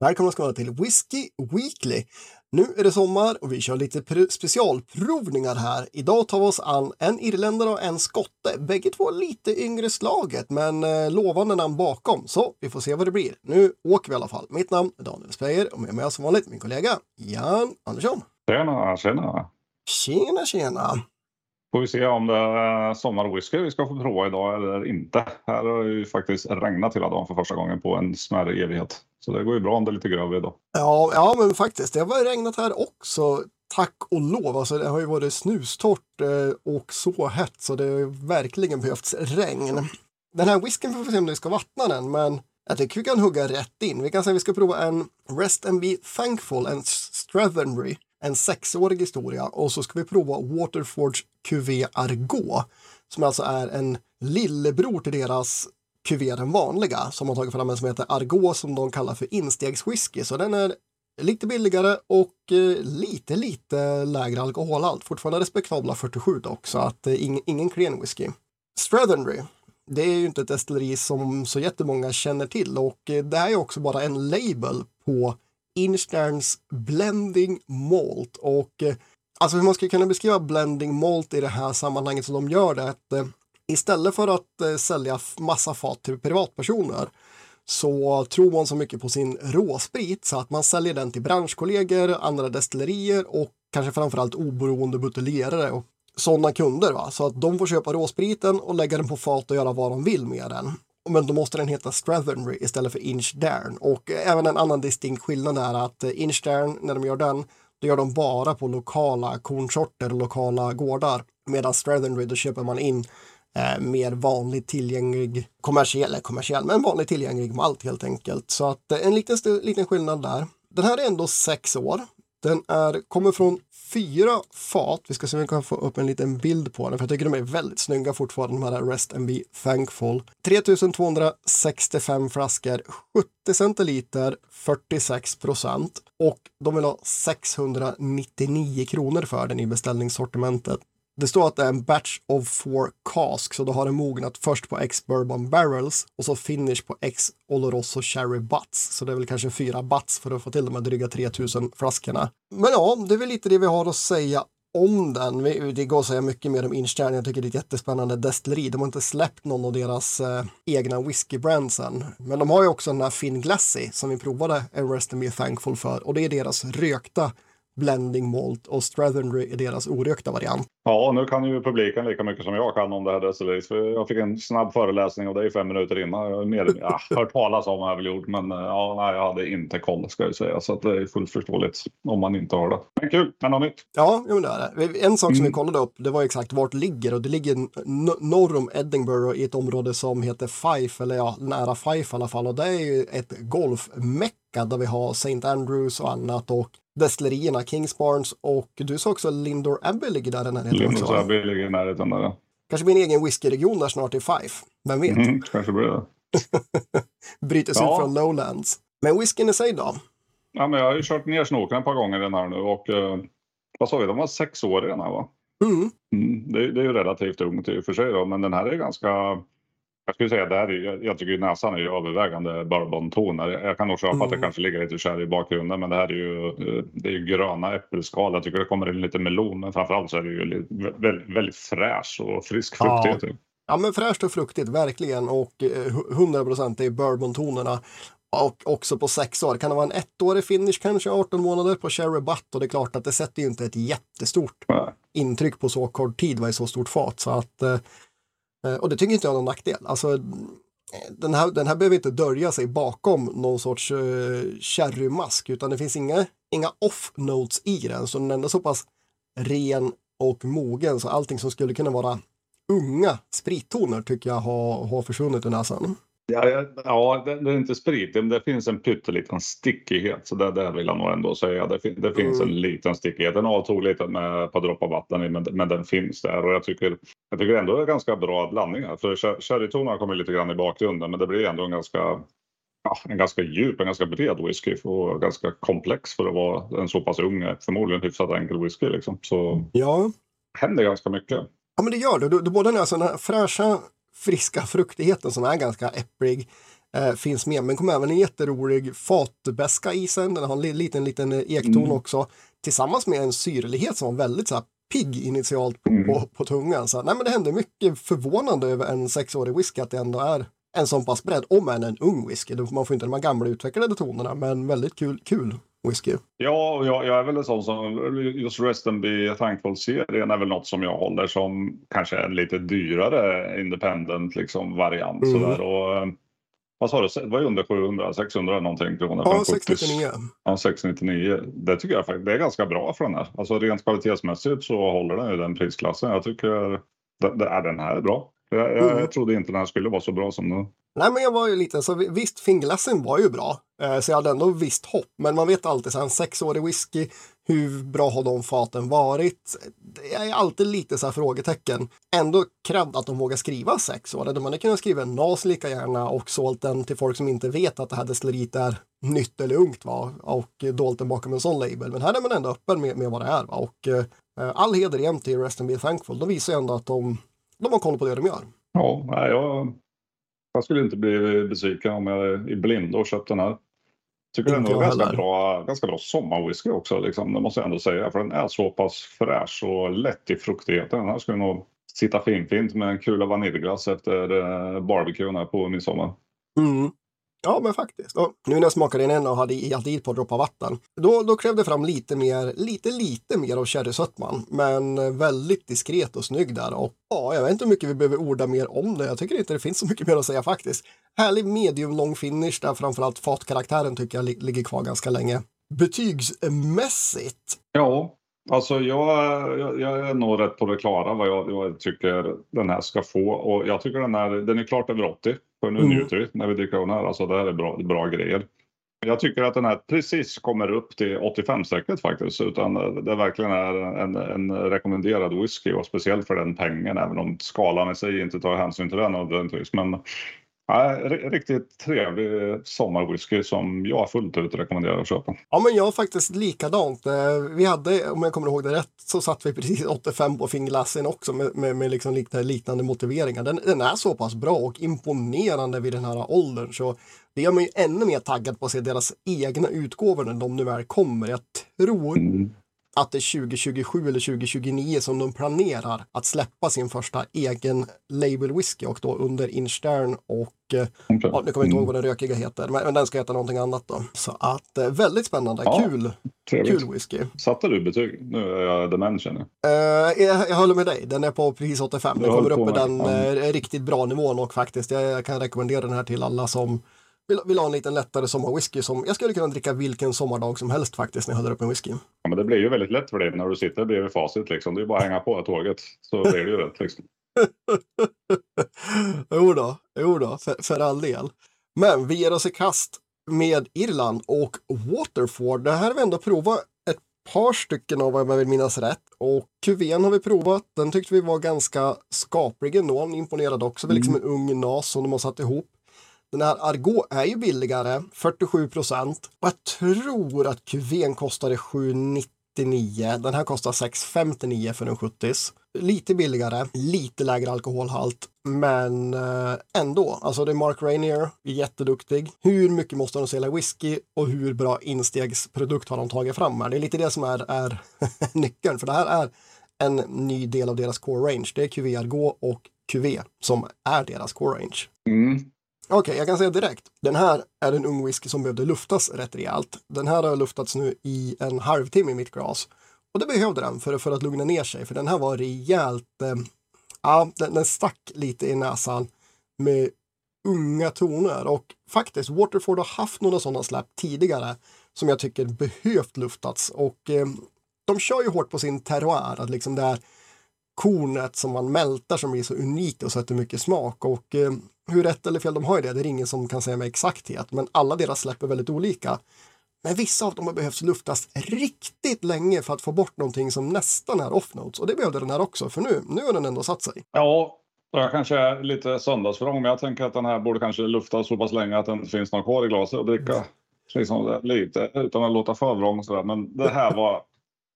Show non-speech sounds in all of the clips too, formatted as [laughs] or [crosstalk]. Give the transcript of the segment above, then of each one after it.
Välkomna ska till Whiskey Weekly. Nu är det sommar och vi kör lite specialprovningar här. Idag tar vi oss an en irländare och en skotte. Bägge två lite yngre slaget, men eh, lovande namn bakom. Så vi får se vad det blir. Nu åker vi i alla fall. Mitt namn är Daniel Speyer och med mig som vanligt min kollega Jan Andersson. Tjena, tjena. Tjena, tjena. Får vi se om det är eh, sommarwhisky vi ska få prova idag eller inte. Här har det ju faktiskt regnat hela dagen för första gången på en smärre evighet. Så det går ju bra om det är lite grövre idag. Ja, ja, men faktiskt. Det har regnat här också. Tack och lov. Alltså, det har ju varit snustort eh, och så hett så det har verkligen behövts regn. Den här whiskyn får vi se om vi ska vattna den, men jag tycker vi kan hugga rätt in. Vi kan säga att vi ska prova en Rest and Be Thankful, en Strathernry en sexårig historia och så ska vi prova Waterfords Cuvée Argo som alltså är en lillebror till deras Cuvée den vanliga som har tagit fram en som heter Argo som de kallar för instegswhisky. Så den är lite billigare och eh, lite, lite lägre alkoholhalt. Fortfarande respektabla 47 dock, så att eh, ingen, ingen klen whisky. Strathernry, det är ju inte ett destilleri som så jättemånga känner till och eh, det här är också bara en label på Insterns Blending Malt. Och eh, alltså hur man ska kunna beskriva Blending Malt i det här sammanhanget som de gör det, att eh, istället för att eh, sälja massa fat till privatpersoner så tror man så mycket på sin råsprit så att man säljer den till branschkollegor, andra destillerier och kanske framförallt oberoende buteljerare och sådana kunder. Va? Så att de får köpa råspriten och lägga den på fat och göra vad de vill med den men då måste den heta Strathernry istället för Inchdairn. Och eh, även en annan distinkt skillnad är att eh, när de gör den, då gör de bara på lokala kornsorter och lokala gårdar. Medan Strathernry, då köper man in eh, mer vanligt tillgänglig kommersiell, kommersiell, men vanligt tillgänglig malt helt enkelt. Så att eh, en liten, liten skillnad där. Den här är ändå sex år. Den är, kommer från fyra fat. Vi ska se om vi kan få upp en liten bild på den, för jag tycker de är väldigt snygga fortfarande, de här Rest and Be Thankful. 3265 flaskor, 70 centiliter, 46 procent och de vill ha 699 kronor för den i beställningssortimentet. Det står att det är en batch of four cask, så då har den mognat först på X Bourbon Barrels och så finish på X Oloroso Cherry Butts. Så det är väl kanske fyra butts för att få till de här dryga 3000 flaskorna. Men ja, det är väl lite det vi har att säga om den. Det går att säga mycket mer om Instjärn. Jag tycker det är ett jättespännande destilleri. De har inte släppt någon av deras eh, egna whiskybrands än. Men de har ju också den här Finn Glassy som vi provade Everest and Be Thankful för. Och det är deras rökta Blending Malt och Strathernry är deras orökta variant. Ja, nu kan ju publiken lika mycket som jag kan om det här destilleriet. jag fick en snabb föreläsning det är fem minuter innan. Jag har ja, hört talas om jag väl gjort, men eh, ja, nej, jag hade inte koll ska jag säga. Så det är fullt förståeligt om man inte har det. Men kul, men något nytt. Ja, jo, det är det. En sak som mm. vi kollade upp, det var exakt vart det ligger och det ligger norr om Edinburgh i ett område som heter Fife, eller ja, nära Fife i alla fall. Och det är ju ett golfmecka där vi har St. Andrews och annat och destillerierna Kingsbarns och du sa också Lindor Abbey ligger där i närheten Lindor Abbey ligger i närheten där. Kanske blir en egen whiskyregion där snart i Fife. Vem vet? Mm, kanske blir det. [laughs] Bryter sig ja. ut från Lowlands. Men whiskyn i sig då? Ja, men jag har ju kört ner snoken ett par gånger den här nu och eh, vad sa vi, de var sex år i den här va? Mm. Mm, det, det, är ju relativt ungt i och för sig då, men den här är ganska jag skulle säga det här är, jag tycker näsan är ju övervägande bourbontoner. Jag kan nog köpa mm. att det kanske ligger lite kärr i bakgrunden men det här är ju, det är ju gröna äppelskal. Jag tycker det kommer in lite melon men framförallt så är det ju väldigt, väldigt fräsch och frisk fruktighet. Ja. ja men fräscht och fruktigt verkligen och 100 procent är bourbontonerna. Och också på sex år. Kan det vara en ettårig finish kanske 18 månader på Cherry Butt och det är klart att det sätter ju inte ett jättestort Nej. intryck på så kort tid var i så stort fat. Så att eh, Eh, Eh, och det tycker inte jag är någon nackdel. Alltså, eh, den, här, den här behöver inte dölja sig bakom någon sorts uh, utan det finns inga, inga off-notes i den. Så den är ändå så pass ren och mogen så allting som skulle kunna vara unga sprittoner tycker jag har, har försvunnit ur näsan. Ja, ja, det, är inte sprit, men det finns en pytteliten stickighet. Så det, det vill jag nog ändå säga. Det, det finns mm. en liten stickighet. Den avtog lite med ett par droppar vatten i, men, men den finns där. Och jag tycker, jag tycker ändå det är ganska bra blandningar. För sherrytonerna kommer lite grann i bakgrunden, men det blir ändå en ganska ja, en ganska djup, en ganska bred whisky och ganska komplex för att vara en så pass ung, förmodligen hyfsat enkel whisky. Liksom. Så ja. händer ganska mycket. Ja, men det gör det. Du, du både den här, här fräscha friska fruktigheten som är ganska äpplig. eh, finns med. Men kommer även en jätterolig fatbäska i sen. Den har en liten, liten eh, ekton mm. också. Tillsammans med en syrlighet som var väldigt så här, pigg initialt på, mm. på, på, tungan. Så, nej, men det hände mycket förvånande över en sexårig whisky att det ändå är en sån pass bredd, om än en ung whisky. Man får inte de här gamla utvecklade tonerna, men väldigt kul, kul whisky. Ja, jag, jag är väl en sån som, just Rest and Be Thankful-serien är väl något som jag håller som kanske en lite dyrare independent liksom, variant. Mm. Sådär. Och, eh, vad sa du, det var ju under 700, 600 någonting kronor. Ja, 699. Ja, 699. Det tycker jag faktiskt det är ganska bra för den här. Alltså rent kvalitetsmässigt så håller den ju den prisklassen. Jag tycker den, den här är bra. Jag, jag, mm. jag trodde inte den här skulle vara så bra som den. Nej, men jag var ju lite så visst, Finglassen var ju bra, Eh, så jag hade ändå visst hopp. Men man vet alltid så här, en sexårig whisky, hur bra har de faten varit? Det är alltid lite så här frågetecken. Ändå cred att de vågar skriva sex år. De hade kunnat skriva en NAS lika gärna och sålt den till folk som inte vet att det här destilleriet är nytt eller ungt va? och dolt den bakom en sån label. Men här är man ändå öppen med, med vad det är. Va? Och eh, all heder igen till Rest and Be Thankful. De visar ändå att de, de har koll på det de gör. Ja, jag jag skulle inte bli besviken om jag i blindo köpte den här. Tycker den är ganska bra, ganska bra sommarwhisky också, liksom, det måste jag ändå säga. För den är så pass fräsch och lätt i fruktigheten. Den här skulle nog sitta fint med en kula vaniljglass efter eh, barbecuen här på midsommar. Mm. Ja, men faktiskt. Och nu när jag smakade den och hade i på att droppa vatten, då, då krävde fram lite mer, lite, lite mer av sherrysötman. Men väldigt diskret och snygg där. Och ja, jag vet inte hur mycket vi behöver orda mer om det. Jag tycker inte det finns så mycket mer att säga faktiskt. Härlig medium lång finish där framförallt fatkaraktären tycker jag ligger kvar ganska länge. Betygsmässigt? Ja, Alltså jag, jag, jag, är nog rätt på det klara vad jag, jag, tycker den här ska få. Och jag tycker den, här, den är klart över 80. För nu mm. njuter vi när vi dricker den här. Alltså det här är bra, bra grejer. Jag tycker att den här precis kommer upp till 85-strecket faktiskt. Utan det verkligen är en, en rekommenderad whisky och speciellt för den pengen. Även om skalan i sig inte tar hänsyn till den nödvändigtvis. Men Ja, riktigt trevlig sommarwhisky som jag fullt ut rekommenderar att köpa. Ja, men jag faktiskt likadant. Eh, vi hade, om jag kommer ihåg det rätt, så satt vi precis 85 på finglassen också med, med, med liksom liknande, liknande motiveringar. Den, den, är så pass bra och imponerande vid den här åldern så det gör mig ännu mer taggad på att se deras egna utgåvor när de nu väl kommer. Jag tror mm att det är 2027 eller 2029 som de planerar att släppa sin första egen label whisky och då under Instern och eh, okay. ja, nu kommer jag inte ihåg vad den rökiga heter, men den ska heta någonting annat då. Så att eh, väldigt spännande, ja, kul, trevligt. kul whisky. Satte du betyg? Nu är jag dement känner jag. Uh, jag. Jag håller med dig, den är på precis 85. Den kommer upp i den uh, riktigt bra nivån och faktiskt jag kan rekommendera den här till alla som vill, vill ha en liten lättare sommarwhisky som jag skulle kunna dricka vilken sommardag som helst faktiskt när jag häller upp en whisky. Ja, men det blir ju väldigt lätt för dig när du sitter bredvid facit liksom. Det är bara att hänga på tåget så blir det ju rätt liksom. [laughs] jo då, jo då för, för all del. Men vi ger oss i kast med Irland och Waterford. Det här har vi ändå provat ett par stycken av vad jag vill minnas rätt. Och QVn har vi provat. Den tyckte vi var ganska skaplig ändå. Imponerad också. Mm. Liksom en ung nas som de har satt ihop. Den här Argo är ju billigare, 47 procent. Och jag tror att QVn kostade 799. Den här kostar 659 för en 70 Lite billigare, lite lägre alkoholhalt, men eh, ändå. Alltså det är Mark Rainier, jätteduktig. Hur mycket måste de sälja whisky och hur bra instegsprodukt har de tagit fram här? Det är lite det som är, är [laughs] nyckeln, för det här är en ny del av deras core range. Det är QV Argo och QV som är deras core range. Mm. Okej, okay, jag kan säga direkt. Den här är en ung whisky som behövde luftas rätt rejält. Den här har luftats nu i en halvtimme i mitt glas. Och det behövde den för, för att lugna ner sig, för den här var rejält... Eh, ja, den, den stack lite i näsan med unga toner. Och faktiskt, Waterford har haft några sådana släpp tidigare som jag tycker behövt luftats. Och eh, de kör ju hårt på sin terroir, att liksom det är kornet som man mältar som blir så unikt och sätter mycket smak. Och eh, hur rätt eller fel de har i det, det är ingen som kan säga med exakthet. Men alla deras släpp är väldigt olika. Men vissa av dem har behövt luftas riktigt länge för att få bort någonting som nästan är off-notes. Och det behövde den här också, för nu, nu har den ändå satt sig. Ja, jag kanske är lite söndagsvrång, men jag tänker att den här borde kanske luftas så pass länge att det inte finns någon kvar i glaset och dricka. Liksom lite utan att låta för vrång sådär. Men det här var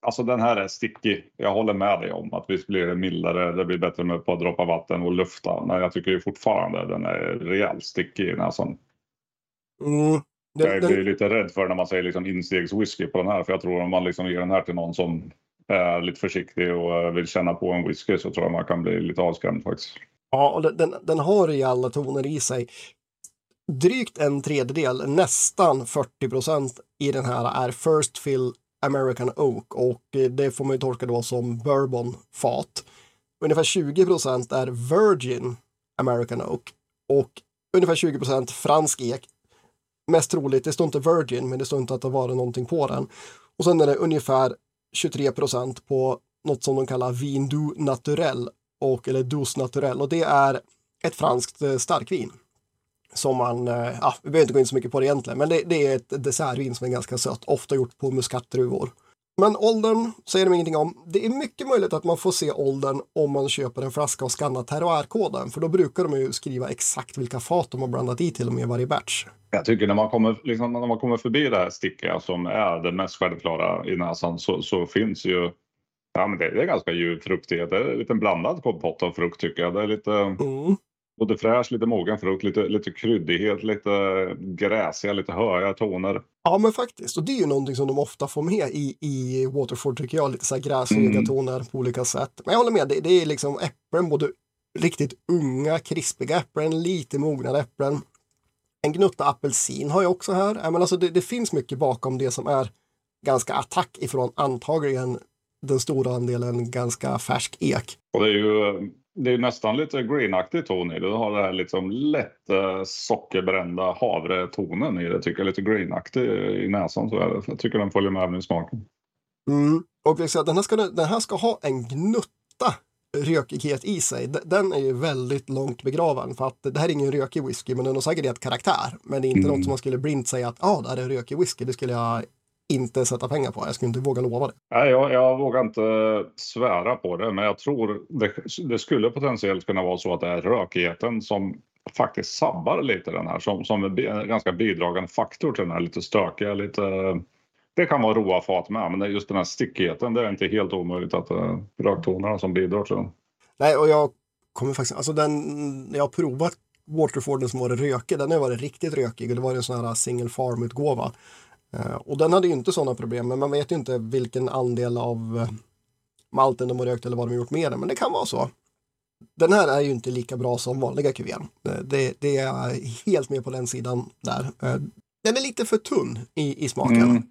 Alltså den här är stickig. Jag håller med dig om att visst blir mildare, det blir bättre med på att droppa vatten och lufta. Men jag tycker ju fortfarande den är rejält stickig i näsan. Mm. Den, jag blir lite rädd för när man säger liksom instegswhisky på den här. För jag tror om man liksom ger den här till någon som är lite försiktig och vill känna på en whisky så tror jag man kan bli lite avskrämd faktiskt. Ja, och den, den har rejäla toner i sig. Drygt en tredjedel, nästan 40 procent i den här är First Fill American Oak och eh, det får man ju tolka då som bourbonfat. Ungefär 20 procent är Virgin American Oak och ungefär 20 procent fransk ek. Mest troligt, det står inte Virgin, men det står inte att det var någonting på den. Och sen är det ungefär 23 procent på något som de kallar Vin du naturel och, eller douce naturel och det är ett franskt eh, starkvin. Som man, eh, ja, vi behöver inte gå in så mycket på det egentligen, men det, det är ett dessertvin som är ganska sött, ofta gjort på muskatdruvor. Men åldern säger de ingenting om. Det är mycket möjligt att man får se åldern om man köper en flaska och skannar terroirkoden, för då brukar de ju skriva exakt vilka fat de har blandat i till och med varje batch. Jag tycker när man kommer, liksom, när man kommer förbi det här stickiga som är det mest självklara i näsan så, så finns ju Ja, men det, det är ganska djup fruktighet. Det är en liten blandad kompott av frukt tycker jag. Det är lite mm. Både fräsch, lite mogen frukt, lite, lite kryddighet, lite gräsiga, lite höga toner. Ja, men faktiskt. Och det är ju någonting som de ofta får med i, i Waterford tycker jag. Lite så här gräsiga mm. toner på olika sätt. Men jag håller med, det, det är liksom äpplen, både riktigt unga, krispiga äpplen, lite mognare äpplen. En gnutta apelsin har jag också här. Men alltså det, det finns mycket bakom det som är ganska attack ifrån antagligen den stora andelen ganska färsk ek. Och det är ju det är nästan lite greenaktig ton i det. Du har det här liksom lätt eh, sockerbrända havretonen i det. Tycker jag lite greenaktig i näsan. Så jag, jag tycker den följer med i smaken. Mm. Och vi säger, den, här ska, den här ska ha en gnutta rökighet i sig. Den är ju väldigt långt begraven för att det här är ingen rökig whisky men den har säkert rätt karaktär. Men det är inte mm. något som man skulle blint säga att ah, det här är rökig whisky. Det skulle jag inte sätta pengar på. Jag skulle inte våga lova det. Nej, jag, jag vågar inte svära på det, men jag tror det, det skulle potentiellt kunna vara så att det är rökigheten som faktiskt sabbar lite den här som, som en ganska bidragande faktor till den här lite stökiga, lite det kan vara roa fat med, men just den här stickigheten, det är inte helt omöjligt att det är röktonerna som bidrar till den. Nej, och jag kommer faktiskt, alltså den, jag har provat Waterforden som var rökig, den har varit riktigt rökig och det var en sån här single farm-utgåva. Eh, och den hade ju inte sådana problem, men man vet ju inte vilken andel av eh, malten de har rökt eller vad de har gjort med den, men det kan vara så. Den här är ju inte lika bra som vanliga kuvén. Eh, det, det, är jag helt med på den sidan där. Den är lite för tunn i, i smaken. Mm.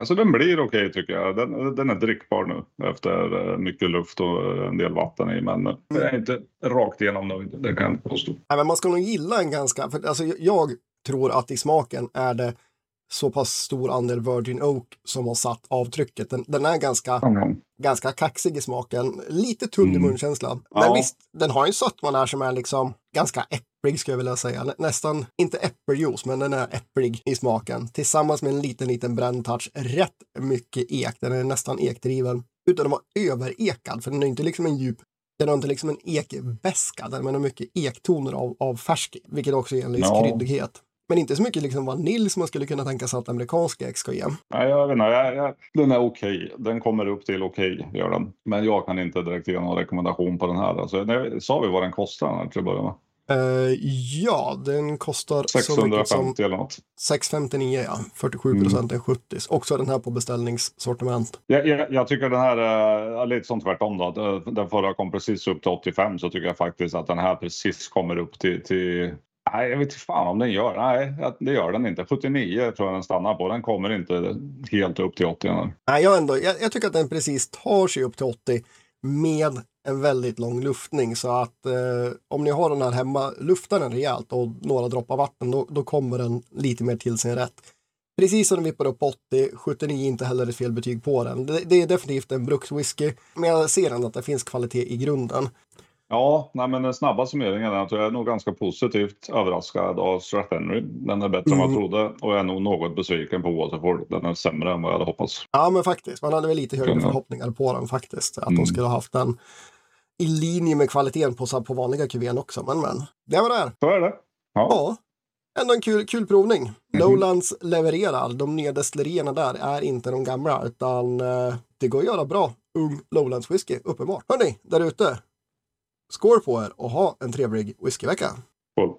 Alltså den blir okej okay, tycker jag. Den, den är drickbar nu efter mycket luft och en del vatten i. Men mm. det är inte rakt igenom nöjd, det kan jag påstå. Nej, men man ska nog gilla en ganska, för alltså jag tror att i smaken är det så pass stor andel Virgin Oak som har satt avtrycket. Den, den är ganska, mm. ganska kaxig i smaken, lite tunn mm. i munkänslan. Men ja. visst, den har en sötma där som är liksom ganska äpplig skulle jag vilja säga. Nästan, inte äppeljuice, men den är äpplig i smaken. Tillsammans med en liten, liten bränd touch. Rätt mycket ek, den är nästan ekdriven. Utan att vara överekad, för den är inte liksom en djup den har inte liksom en ekbäska, den har mycket ektoner av, av färsk, vilket också ger en viss no. kryddighet. Men inte så mycket liksom vanilj som man skulle kunna tänka sig att amerikanska ex ska ge. Nej, jag vet inte. Jag, jag, den är okej. Okay. Den kommer upp till okej, okay, gör den. Men jag kan inte direkt ge någon rekommendation på den här. Alltså, nej, sa vi vad den kostar till att börja med? Uh, ja, den kostar 650 eller något. 659 ja, 47 procent mm. 70. Också den här på beställningssortiment. Jag, jag, jag tycker den här är lite som tvärtom då. Den förra kom precis upp till 85 så tycker jag faktiskt att den här precis kommer upp till, till Nej, jag vet inte fan om den gör. Nej, det gör den inte. 79 tror jag den stannar på. Den kommer inte helt upp till 80. Nej, jag, ändå, jag, jag tycker att den precis tar sig upp till 80 med en väldigt lång luftning. Så att eh, om ni har den här hemma, luftar den rejält och några droppar vatten, då, då kommer den lite mer till sin rätt. Precis som den vippar upp 80, 79 inte heller ett fel betyg på den. Det, det är definitivt en brukswhisky, men jag ser ändå att det finns kvalitet i grunden. Ja, nej, men den snabba summeringen är att jag är nog ganska positivt överraskad av Strath Henry. Den är bättre mm. än vad jag trodde och jag är nog något besviken på Waterford. Den är sämre än vad jag hade hoppats. Ja, men faktiskt. Man hade väl lite högre förhoppningar på den faktiskt. Att mm. de skulle ha haft den i linje med kvaliteten på, på vanliga QVn också. Men, men det var det. Så är det. Ja. ja. Ändå en kul, kul provning. Mm. Lowlands levererar. De nya destillerierna där är inte de gamla utan eh, det går att göra bra ung Lowlands whisky, uppenbart. Hörni, där ute. Skål på er och ha en trevlig whiskyvecka! Skål!